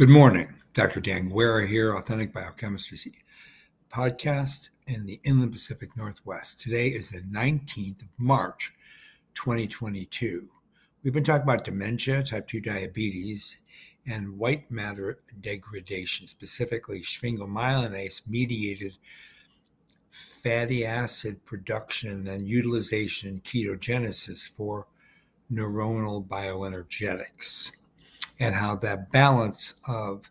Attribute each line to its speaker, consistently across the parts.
Speaker 1: Good morning. Dr. Dan Guerra here, Authentic Biochemistry podcast in the Inland Pacific Northwest. Today is the 19th of March, 2022. We've been talking about dementia, type 2 diabetes, and white matter degradation, specifically sphingomyelinase mediated fatty acid production and then utilization in ketogenesis for neuronal bioenergetics and how that balance of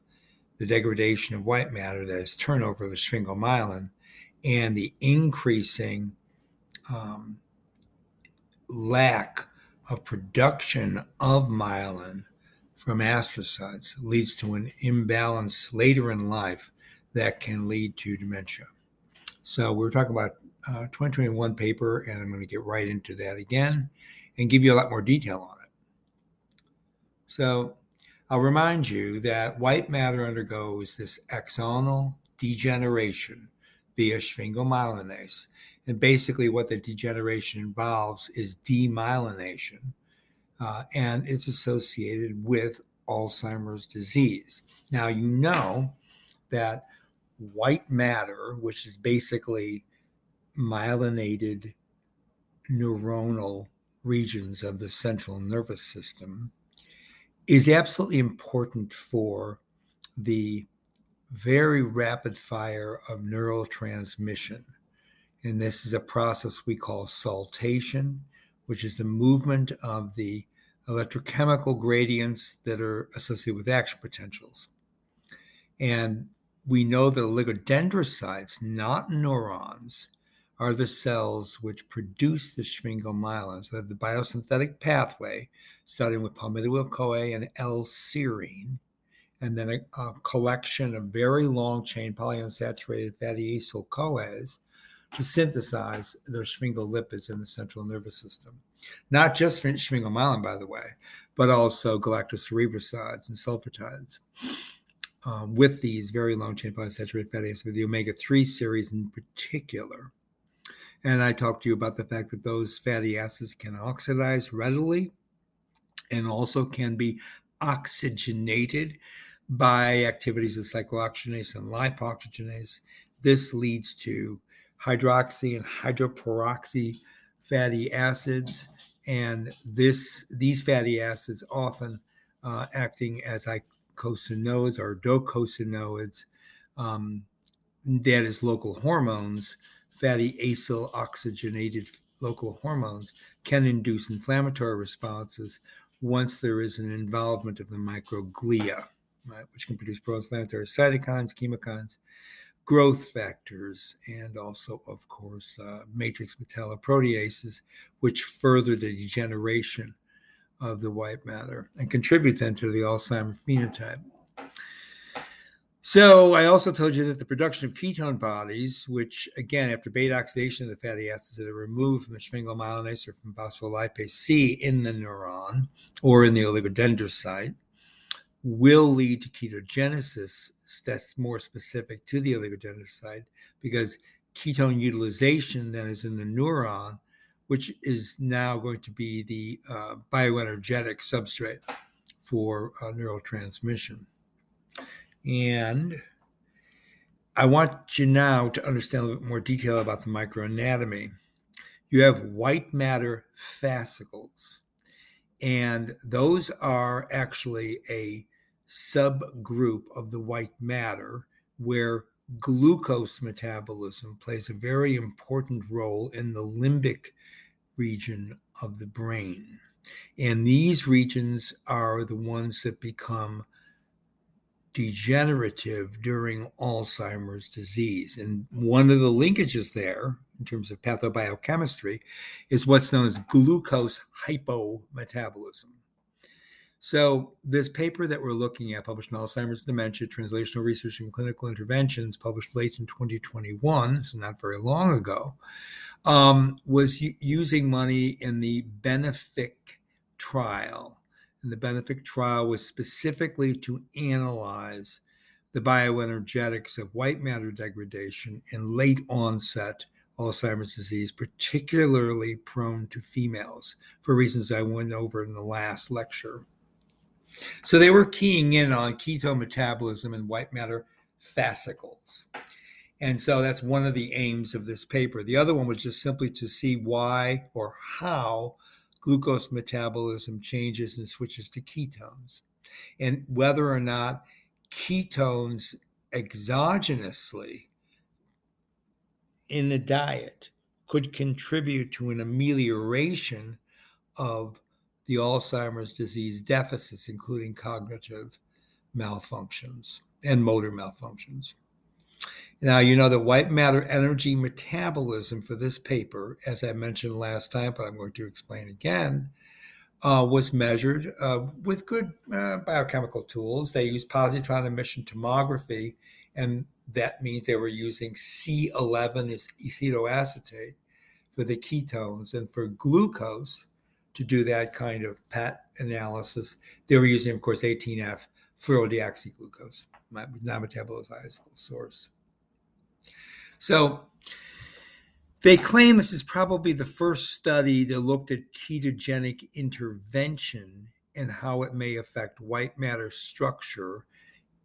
Speaker 1: the degradation of white matter, that is turnover of the sphingomyelin, and the increasing um, lack of production of myelin from astrocytes leads to an imbalance later in life that can lead to dementia. So we're talking about uh, 2021 paper, and I'm going to get right into that again and give you a lot more detail on it. So I'll remind you that white matter undergoes this axonal degeneration via sphingomyelinase. And basically, what the degeneration involves is demyelination, uh, and it's associated with Alzheimer's disease. Now, you know that white matter, which is basically myelinated neuronal regions of the central nervous system, is absolutely important for the very rapid fire of neural transmission. And this is a process we call saltation, which is the movement of the electrochemical gradients that are associated with action potentials. And we know that oligodendrocytes, not neurons, are the cells which produce the sphingomyelin. So the biosynthetic pathway, starting with palmitoyl CoA and L-serine, and then a, a, collection of very long chain polyunsaturated fatty acyl CoAs to synthesize their sphingolipids in the central nervous system. Not just sphingomyelin, by the way, but also galactocerebrosides and sulfatides. Um, with these very long chain polyunsaturated fatty acids, with the omega 3 series in particular. And I talked to you about the fact that those fatty acids can oxidize readily and also can be oxygenated by activities of cyclooxygenase and lipoxygenase. This leads to hydroxy and hydroperoxy fatty acids, and this these fatty acids often uh, acting as icosanoids or docosanoids, um, that is local hormones fatty acyl oxygenated local hormones can induce inflammatory responses once there is an involvement of the microglia, right, which can produce pro-inflammatory cytokines, chemokines, growth factors, and also, of course, uh, matrix metalloproteases, which further the degeneration of the white matter and contribute then to the Alzheimer's phenotype. So I also told you that the production of ketone bodies, which again, after beta oxidation of the fatty acids that are removed from the sphingomyelinase or from phospholipase C in the neuron or in the oligodendrocyte, will lead to ketogenesis that's more specific to the oligodendrocyte because ketone utilization then is in the neuron, which is now going to be the uh, bioenergetic substrate for uh, neural transmission. And I want you now to understand a little bit more detail about the microanatomy. You have white matter fascicles, and those are actually a subgroup of the white matter where glucose metabolism plays a very important role in the limbic region of the brain. And these regions are the ones that become degenerative during Alzheimer's disease. And one of the linkages there, in terms of pathobiochemistry, is what's known as glucose hypometabolism. So, this paper that we're looking at, published in Alzheimer's Dementia Translational Research and Clinical Interventions, published late in 2021, so not very long ago, um, was using money in the Benefic trial and the Benefic trial was specifically to analyze the bioenergetics of white matter degradation in late onset Alzheimer's disease, particularly prone to females, for reasons I went over in the last lecture. So they were keying in on ketone metabolism and white matter fascicles. And so that's one of the aims of this paper. The other one was just simply to see why or how glucose metabolism changes and switches to ketones, and whether or not ketones exogenously in the diet could contribute to an amelioration of the Alzheimer's disease deficits, including cognitive malfunctions and motor malfunctions. Now, you know that white matter energy metabolism for this paper, as I mentioned last time, but I'm going to explain again, uh, was measured uh, with good uh, biochemical tools. They used positron emission tomography, and that means they were using C11 as acetoacetate for the ketones, and for glucose to do that kind of PET analysis, they were using, of course, 18F fluorodeoxyglucose, non-metabolizable source. So they claim this is probably the first study that looked at ketogenic intervention and how it may affect white matter structure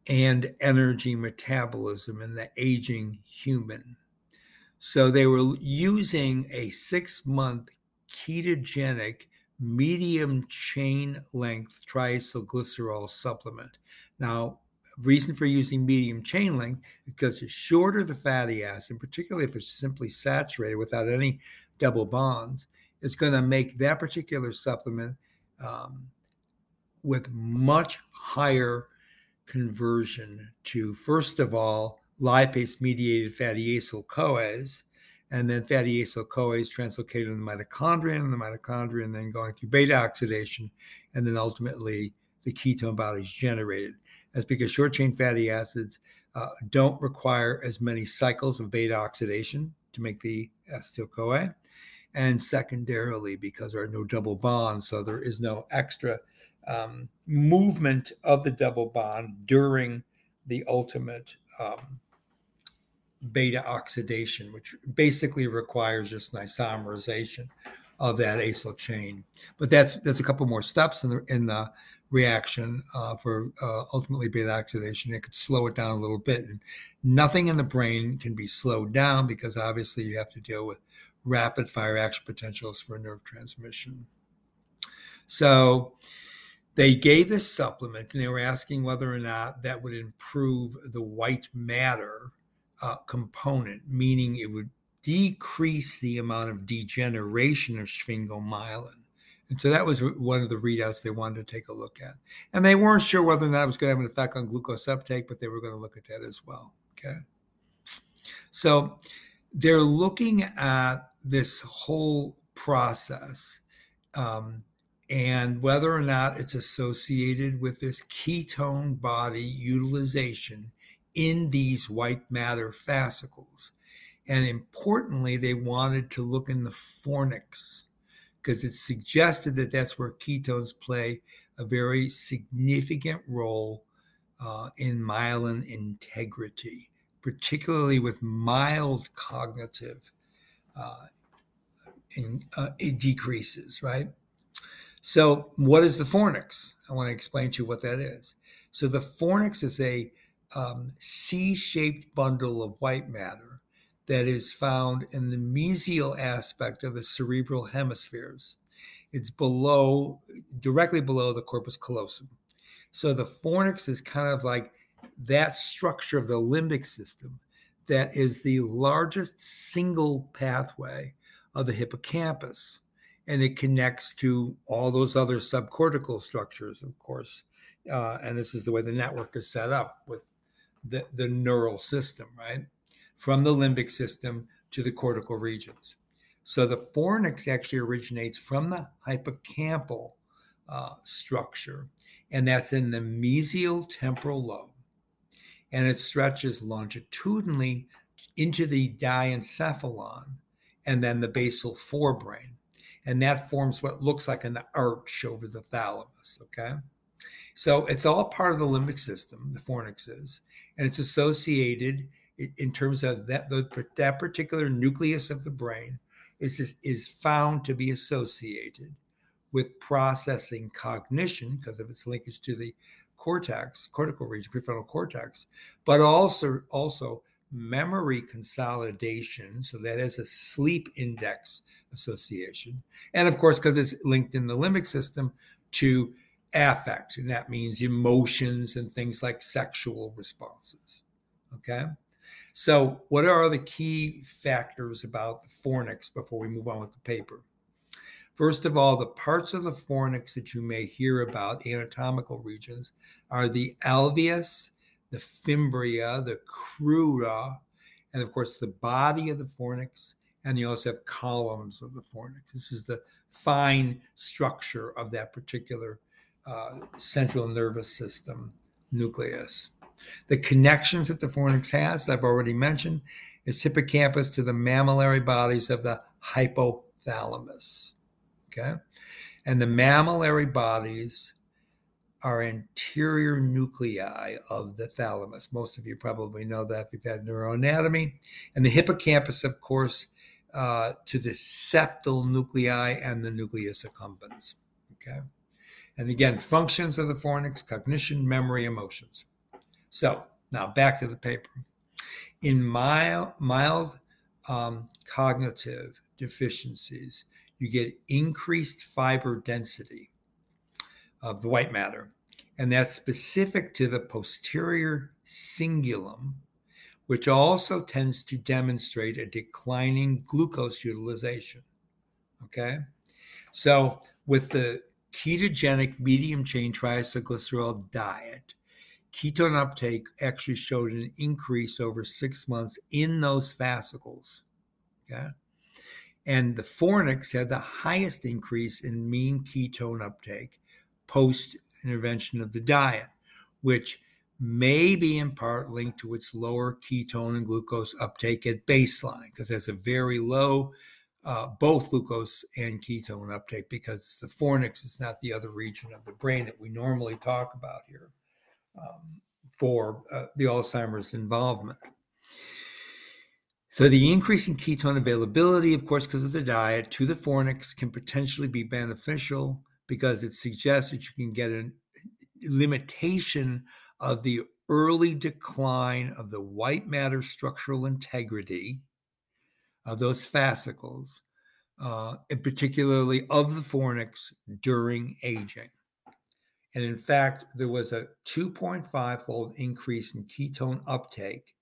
Speaker 1: and energy metabolism in the aging human. So they were using a six month ketogenic medium chain length triacylglycerol supplement. Now, reason for using medium chain length because the shorter the fatty acid, particularly if it's simply saturated without any double bonds, is going to make that particular supplement um, with much higher conversion to, first of all, lipase mediated fatty acyl CoAs, and then fatty acyl CoAs translocated in the mitochondria, and the mitochondria, and then going through beta oxidation, and then ultimately the ketone bodies generated. That's because short chain fatty acids uh, don't require as many cycles of beta oxidation to make the acetyl CoA. And secondarily, because there are no double bonds, so there is no extra um, movement of the double bond during the ultimate um, beta oxidation, which basically requires just an isomerization of that acyl chain. But that's that's a couple more steps in the in the reaction uh, for uh, ultimately beta oxidation. It could slow it down a little bit. And nothing in the brain can be slowed down because obviously you have to deal with rapid fire action potentials for nerve transmission. So they gave this supplement and they were asking whether or not that would improve the white matter uh, component, meaning it would decrease the amount of degeneration of sphingomyelin. And so that was one of the readouts they wanted to take a look at. And they weren't sure whether or not it was going to have an effect on glucose uptake, but they were going to look at that as well. Okay. So they're looking at this whole process um, and whether or not it's associated with this ketone body utilization in these white matter fascicles. And importantly, they wanted to look in the fornix because it's suggested that that's where ketones play a very significant role uh, in myelin integrity, particularly with mild cognitive uh, in, uh, decreases, right? So, what is the fornix? I want to explain to you what that is. So, the fornix is a um, C shaped bundle of white matter that is found in the mesial aspect of the cerebral hemispheres. It's below, directly below the corpus callosum. So the fornix is kind of like that structure of the limbic system that is the largest single pathway of the hippocampus. And it connects to all those other subcortical structures, of course. Uh, and this is the way the network is set up with the, the neural system, right? From the limbic system to the cortical regions. So the fornix actually originates from the hippocampal uh, structure, and that's in the mesial temporal lobe. And it stretches longitudinally into the diencephalon and then the basal forebrain. And that forms what looks like an arch over the thalamus. Okay. So it's all part of the limbic system, the fornix is, and it's associated in terms of that the, that particular nucleus of the brain is is found to be associated with processing cognition because of its linkage to the cortex, cortical region, prefrontal cortex, but also also memory consolidation. So that is a sleep index association. And of course, because it's linked in the limbic system to affect, and that means emotions and things like sexual responses. Okay. So, what are the key factors about the fornix before we move on with the paper? First of all, the parts of the fornix that you may hear about, anatomical regions, are the alveus, the fimbria, the crura, and of course the body of the fornix. And you also have columns of the fornix. This is the fine structure of that particular uh, central nervous system nucleus. The connections that the fornix has, I've already mentioned, is hippocampus to the mammillary bodies of the hypothalamus. Okay. And the mammillary bodies are anterior nuclei of the thalamus. Most of you probably know that if you've had neuroanatomy. And the hippocampus, of course, uh, to the septal nuclei and the nucleus accumbens. Okay. And again, functions of the fornix, cognition, memory, emotions. So now back to the paper. In mild, mild um, cognitive deficiencies, you get increased fiber density of the white matter. And that's specific to the posterior cingulum, which also tends to demonstrate a declining glucose utilization. Okay. So, with the ketogenic medium chain triacylglycerol diet, ketone uptake actually showed an increase over six months in those fascicles. Okay. And the fornix had the highest increase in mean ketone uptake post intervention of the diet, which may be in part linked to its lower ketone and glucose uptake at baseline, because there's a very low uh, both glucose and ketone uptake because it's the fornix, it's not the other region of the brain that we normally talk about here um, for uh, the Alzheimer's involvement. So the increase in ketone availability, of course, because of the diet to the fornix can potentially be beneficial because it suggests that you can get a limitation of the early decline of the white matter structural integrity of those fascicles, uh, and particularly of the fornix during aging. And in fact, there was a 2.5 fold increase in ketone uptake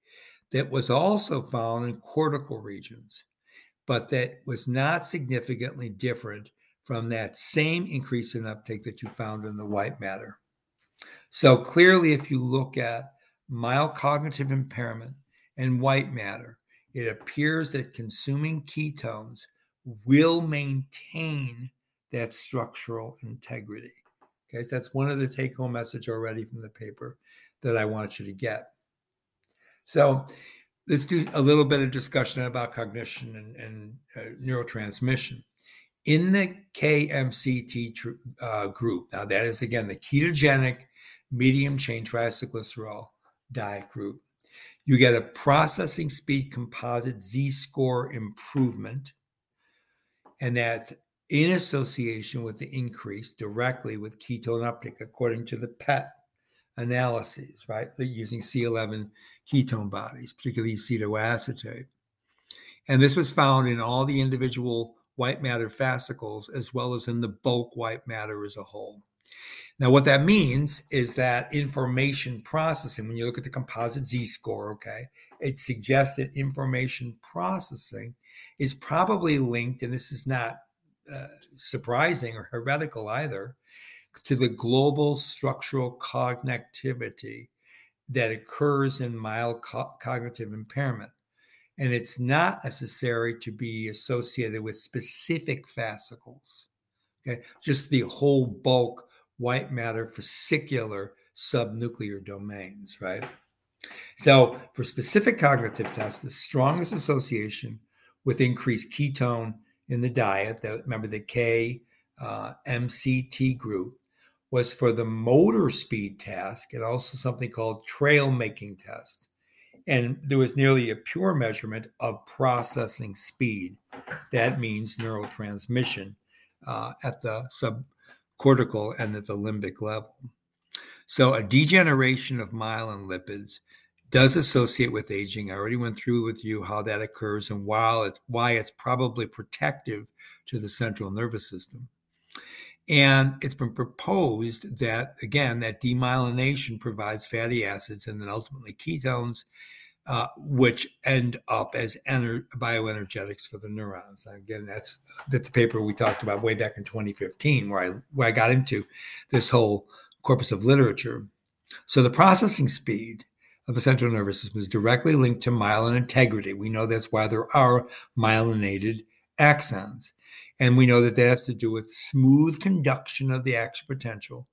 Speaker 1: that was also found in cortical regions, but that was not significantly different from that same increase in uptake that you found in the white matter. So clearly, if you look at mild cognitive impairment and white matter, it appears that consuming ketones will maintain that structural integrity. Okay, so that's one of the take home message already from the paper that I want you to get. So let's do a little bit of discussion about cognition and, and uh, neurotransmission. In the KMCT tr- uh, group, now that is again the ketogenic medium chain triacylglycerol diet group, you get a processing speed composite Z score improvement, and that's in association with the increase directly with ketone uptake, according to the PET analyses, right? They're using C11 ketone bodies, particularly acetoacetate. And this was found in all the individual white matter fascicles as well as in the bulk white matter as a whole. Now, what that means is that information processing, when you look at the composite Z score, okay, it suggests that information processing is probably linked, and this is not uh, surprising or heretical either, to the global structural connectivity that occurs in mild co- cognitive impairment. And it's not necessary to be associated with specific fascicles. Okay, just the whole bulk white matter fascicular subnuclear domains, right? So, for specific cognitive tests, the strongest association with increased ketone in the diet, that remember the K uh, MCT group, was for the motor speed task and also something called trail making test. And there was nearly a pure measurement of processing speed. That means neurotransmission uh, at the subcortical and at the limbic level. So, a degeneration of myelin lipids does associate with aging. I already went through with you how that occurs and while it's why it's probably protective to the central nervous system. And it's been proposed that, again, that demyelination provides fatty acids and then ultimately ketones, uh, which end up as ener- bioenergetics for the neurons. again, that's that's a paper we talked about way back in 2015, where I where I got into this whole corpus of literature. So the processing speed of the central nervous system is directly linked to myelin integrity. We know that's why there are myelinated axons. And we know that that has to do with smooth conduction of the action potential.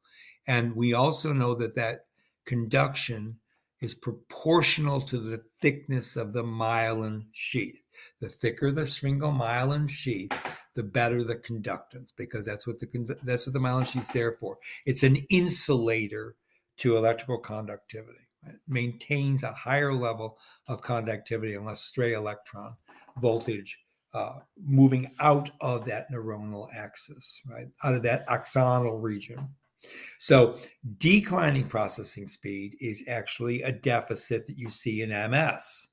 Speaker 1: And we also know that that conduction is proportional to the thickness of the myelin sheath. The thicker the sphingomyelin sheath, the better the conductance, because that's what the that's what the myelin sheath's there for. It's an insulator to electrical conductivity. Maintains a higher level of conductivity and less stray electron voltage uh, moving out of that neuronal axis, right? Out of that axonal region. So, declining processing speed is actually a deficit that you see in MS.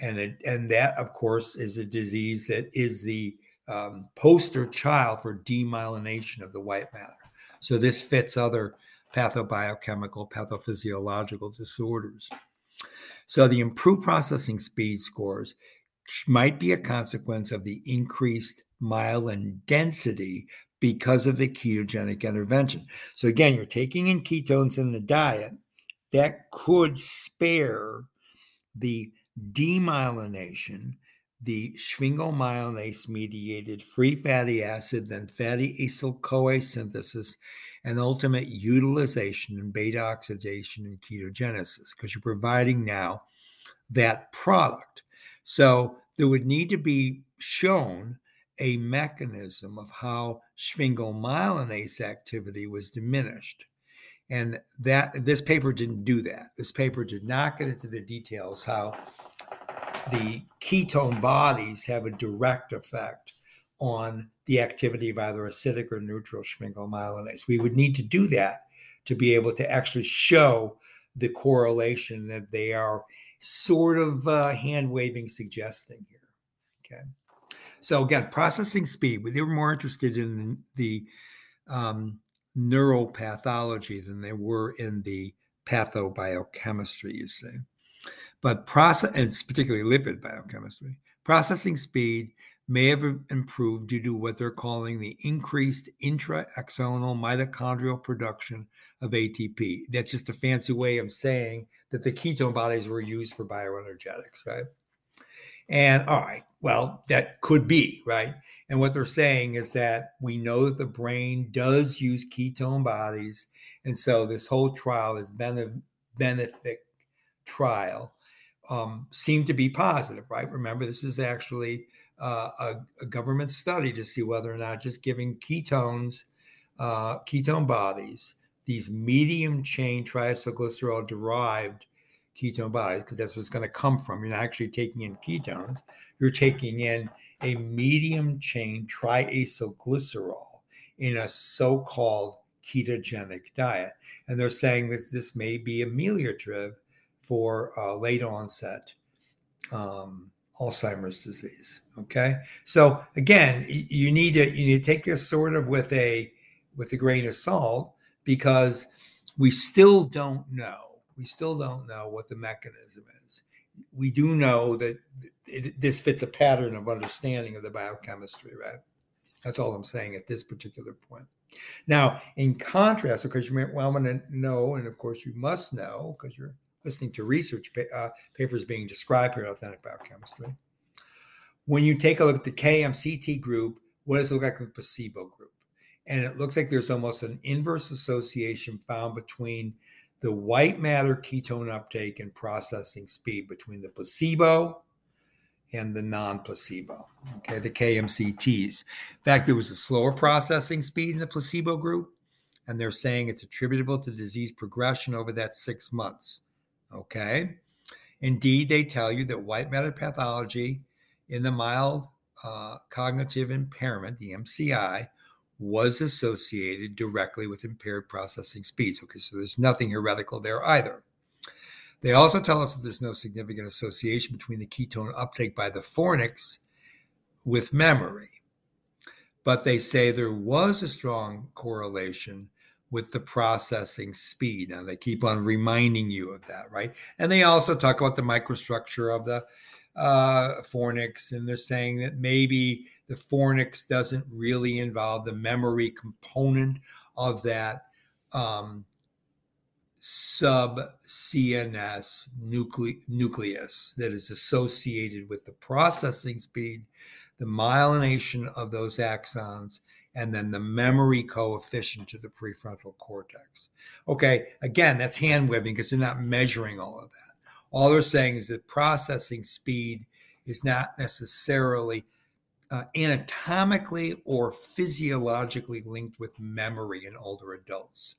Speaker 1: And, it, and that, of course, is a disease that is the um, poster child for demyelination of the white matter. So, this fits other pathobiochemical, pathophysiological disorders. So, the improved processing speed scores might be a consequence of the increased myelin density because of the ketogenic intervention. So, again, you're taking in ketones in the diet that could spare the demyelination, the sphingomyelinase mediated free fatty acid, then fatty acyl CoA synthesis, and ultimate utilization in beta oxidation and ketogenesis, because you're providing now that product. So there would need to be shown a mechanism of how sphingomyelinase activity was diminished. And that this paper didn't do that. This paper did not get into the details how the ketone bodies have a direct effect on the activity of either acidic or neutral sphingomyelinase. We would need to do that to be able to actually show the correlation that they are sort of uh, hand waving suggesting here. Okay. So again, processing speed. They were more interested in the um, neuropathology than they were in the pathobiochemistry. You see, but process, and particularly lipid biochemistry. Processing speed may have improved due to what they're calling the increased intra-axonal mitochondrial production of ATP. That's just a fancy way of saying that the ketone bodies were used for bioenergetics, right? And all right, well, that could be, right? And what they're saying is that we know that the brain does use ketone bodies. And so this whole trial, this Benefic trial, um, seemed to be positive, right? Remember, this is actually uh, a, a, government study to see whether or not just giving ketones, uh, ketone bodies, these medium chain triacylglycerol derived ketone bodies, because that's what's going to come from. You're not actually taking in ketones, you're taking in a medium chain triacylglycerol in a so called ketogenic diet. And they're saying that this may be ameliorative for uh, late onset um, Alzheimer's disease. Okay, so again, you need to you need to take this sort of with a with a grain of salt because we still don't know. We still don't know what the mechanism is. We do know that it, this fits a pattern of understanding of the biochemistry, right? That's all I'm saying at this particular point. Now, in contrast, because you may well want to know, and of course you must know, because you're listening to research uh, papers being described here in authentic biochemistry. When you take a look at the KMCT group, what does it look like in the placebo group? And it looks like there's almost an inverse association found between the white matter ketone uptake and processing speed between the placebo and the non-placebo, okay, the KMCTs. In fact, there was a slower processing speed in the placebo group, and they're saying it's attributable to disease progression over that six months. Okay. Indeed, they tell you that white matter pathology in the mild uh, cognitive impairment, the MCI, was associated directly with impaired processing speeds. Okay, so there's nothing heretical there either. They also tell us that there's no significant association between the ketone uptake by the fornix with memory. But they say there was a strong correlation with the processing speed. Now they keep on reminding you of that, right? And they also talk about the microstructure of the uh, fornix, and they're saying that maybe the fornix doesn't really involve the memory component of that um, sub CNS nucle- nucleus that is associated with the processing speed, the myelination of those axons, and then the memory coefficient to the prefrontal cortex. Okay, again, that's hand waving because they're not measuring all of that. All they're saying is that processing speed is not necessarily uh, anatomically or physiologically linked with memory in older adults.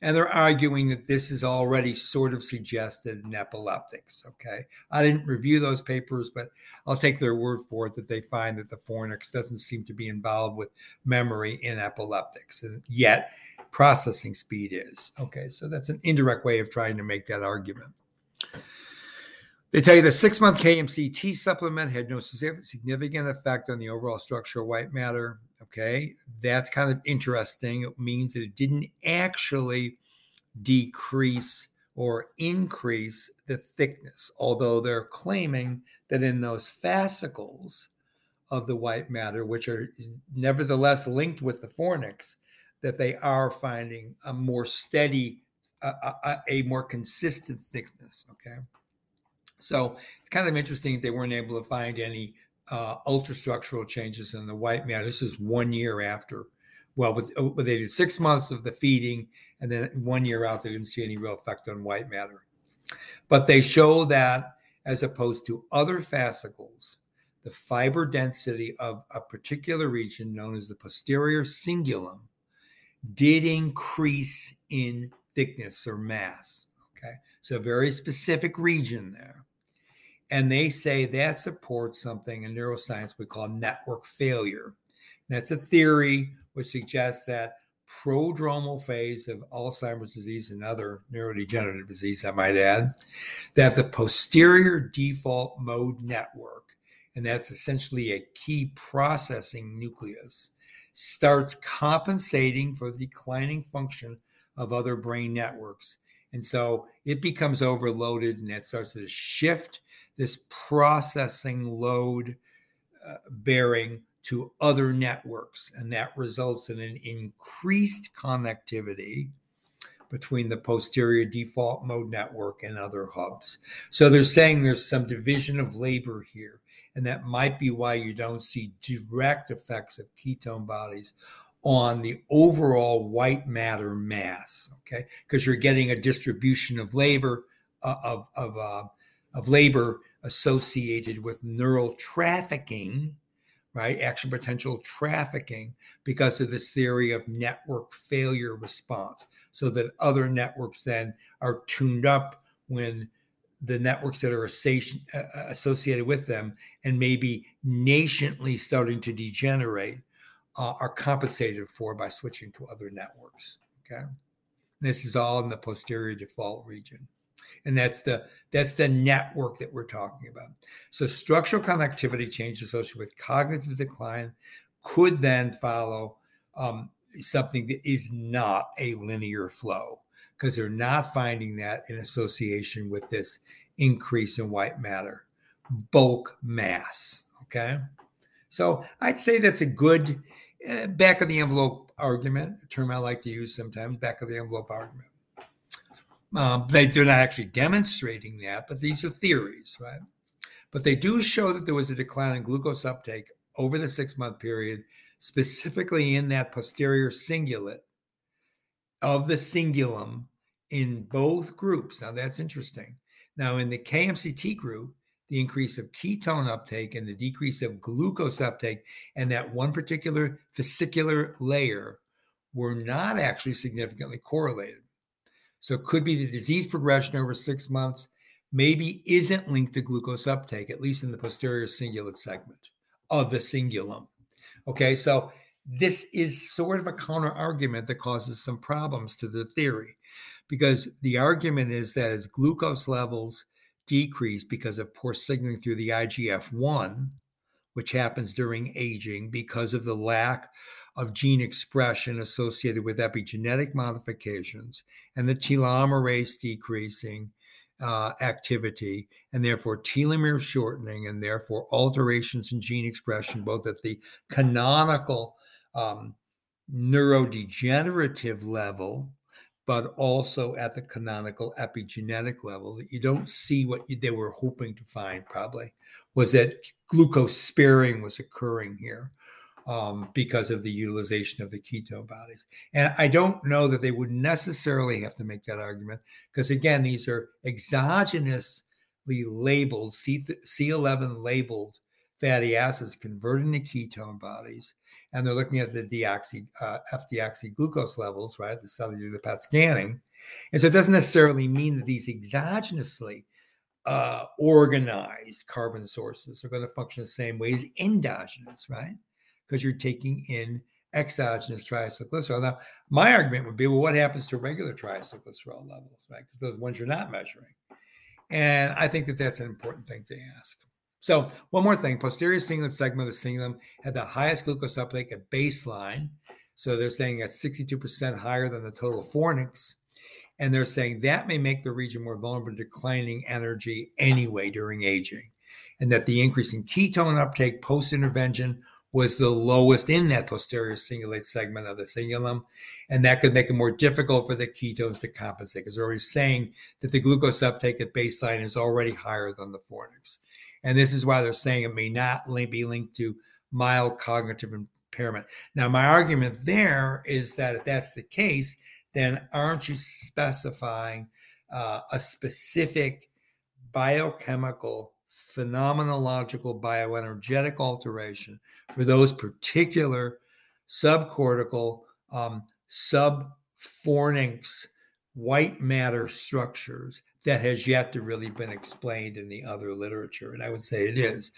Speaker 1: And they're arguing that this is already sort of suggested in epileptics. Okay. I didn't review those papers, but I'll take their word for it that they find that the fornix doesn't seem to be involved with memory in epileptics. And yet, processing speed is. Okay. So that's an indirect way of trying to make that argument. They tell you the six month KMCT supplement had no significant effect on the overall structure of white matter. Okay, that's kind of interesting. It means that it didn't actually decrease or increase the thickness, although they're claiming that in those fascicles of the white matter, which are nevertheless linked with the fornix, that they are finding a more steady, a, a, more consistent thickness. Okay. So it's kind of interesting they weren't able to find any uh, ultrastructural changes in the white matter. This is one year after. Well, with, uh, they did six months of the feeding, and then one year out, they didn't see any real effect on white matter. But they show that as opposed to other fascicles, the fiber density of a particular region known as the posterior cingulum did increase in thickness or mass. Okay, so a very specific region there. And they say that supports something in neuroscience we call network failure. And that's a theory which suggests that prodromal phase of Alzheimer's disease and other neurodegenerative disease, I might add, that the posterior default mode network, and that's essentially a key processing nucleus, starts compensating for the declining function of other brain networks. And so it becomes overloaded and it starts to shift this processing load uh, bearing to other networks. And that results in an increased connectivity between the posterior default mode network and other hubs. So they're saying there's some division of labor here. And that might be why you don't see direct effects of ketone bodies on the overall white matter mass, okay? Because you're getting a distribution of labor, uh, of, of uh, of labor associated with neural trafficking, right? Action potential trafficking because of this theory of network failure response. So that other networks then are tuned up when the networks that are uh, uh, associated with them and maybe nationally starting to degenerate uh, are compensated for by switching to other networks. Okay. This is all in the posterior default region and that's the that's the network that we're talking about so structural connectivity change associated with cognitive decline could then follow um, something that is not a linear flow because they're not finding that in association with this increase in white matter bulk mass okay so i'd say that's a good back of the envelope argument a term i like to use sometimes back of the envelope argument um, they, they're not actually demonstrating that, but these are theories, right? But they do show that there was a decline in glucose uptake over the six month period, specifically in that posterior cingulate of the cingulum in both groups. Now, that's interesting. Now, in the KMCT group, the increase of ketone uptake and the decrease of glucose uptake and that one particular fascicular layer were not actually significantly correlated. So it could be the disease progression over six months maybe isn't linked to glucose uptake, at least in the posterior cingulate segment of the cingulum. Okay, so this is sort of a counter argument that causes some problems to the theory because the argument is that as glucose levels decrease because of poor signaling through the IGF 1, which happens during aging because of the lack of gene expression associated with epigenetic modifications and the telomerase decreasing uh, activity, and therefore telomere shortening, and therefore alterations in gene expression, both at the canonical um, neurodegenerative level, but also at the canonical epigenetic level. That you don't see what you, they were hoping to find, probably, was that glucose sparing was occurring here um, because of the utilization of the ketone bodies. And I don't know that they would necessarily have to make that argument because, again, these are exogenously labeled, C- C11 labeled fatty acids converting to ketone bodies. And they're looking at the deoxy, uh, FDoxyglucose levels, right? The cellular PET scanning. And so it doesn't necessarily mean that these exogenously uh, organized carbon sources are going to function the same way as endogenous, right? because you're taking in exogenous triacylglycerol. Now, my argument would be, well, what happens to regular triacylglycerol levels, right? Because those ones you're not measuring. And I think that that's an important thing to ask. So, one more thing posterior cingulate segment of the cingulum had the highest glucose uptake at baseline. So, they're saying at 62% higher than the total fornix. And they're saying that may make the region more vulnerable to declining energy anyway during aging. And that the increase in ketone uptake post intervention was the lowest in that posterior cingulate segment of the cingulum. And that could make it more difficult for the ketones to compensate because they're already saying that the glucose uptake at baseline is already higher than the fornix. And this is why they're saying it may not be linked to mild cognitive impairment. Now, my argument there is that if that's the case, then aren't you specifying uh, a specific biochemical phenomenological bioenergetic alteration for those particular subcortical um, subfornix white matter structures that has yet to really been explained in the other literature and i would say it is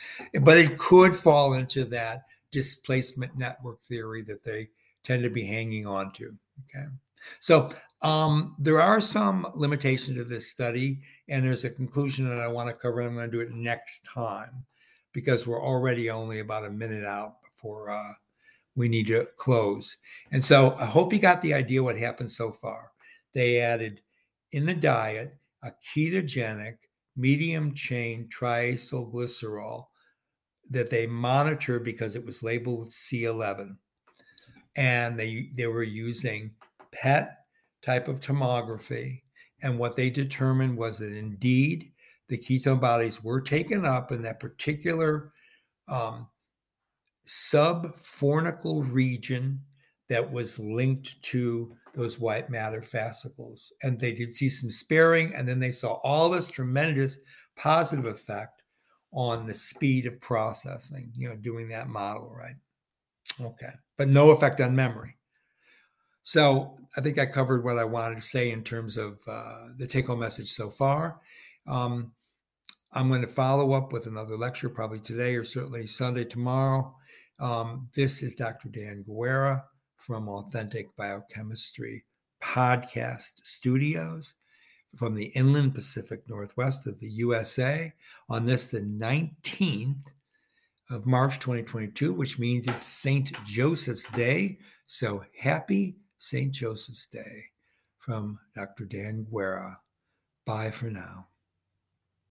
Speaker 1: but it could fall into that displacement network theory that they tend to be hanging on to okay so um, there are some limitations of this study, and there's a conclusion that I want to cover. I'm going to do it next time because we're already only about a minute out before uh, we need to close. And so I hope you got the idea what happened so far. They added in the diet a ketogenic medium chain triacylglycerol that they monitored because it was labeled with C11. And they they were using PET type of tomography. And what they determined was that indeed the ketone bodies were taken up in that particular um, subfornical region that was linked to those white matter fascicles. And they did see some sparing, and then they saw all this tremendous positive effect on the speed of processing, you know, doing that model, right? Okay. But no effect on memory. So I think I covered what I wanted to say in terms of uh, the take home message so far. Um, I'm going to follow up with another lecture probably today or certainly Sunday tomorrow. Um, this is Dr. Dan Guerra from Authentic Biochemistry Podcast Studios from the inland Pacific Northwest of the USA on this, the 19th of March 2022, which means it's St. Joseph's Day. So happy St. Joseph's Day from Dr. Dan Guerra. Bye for now.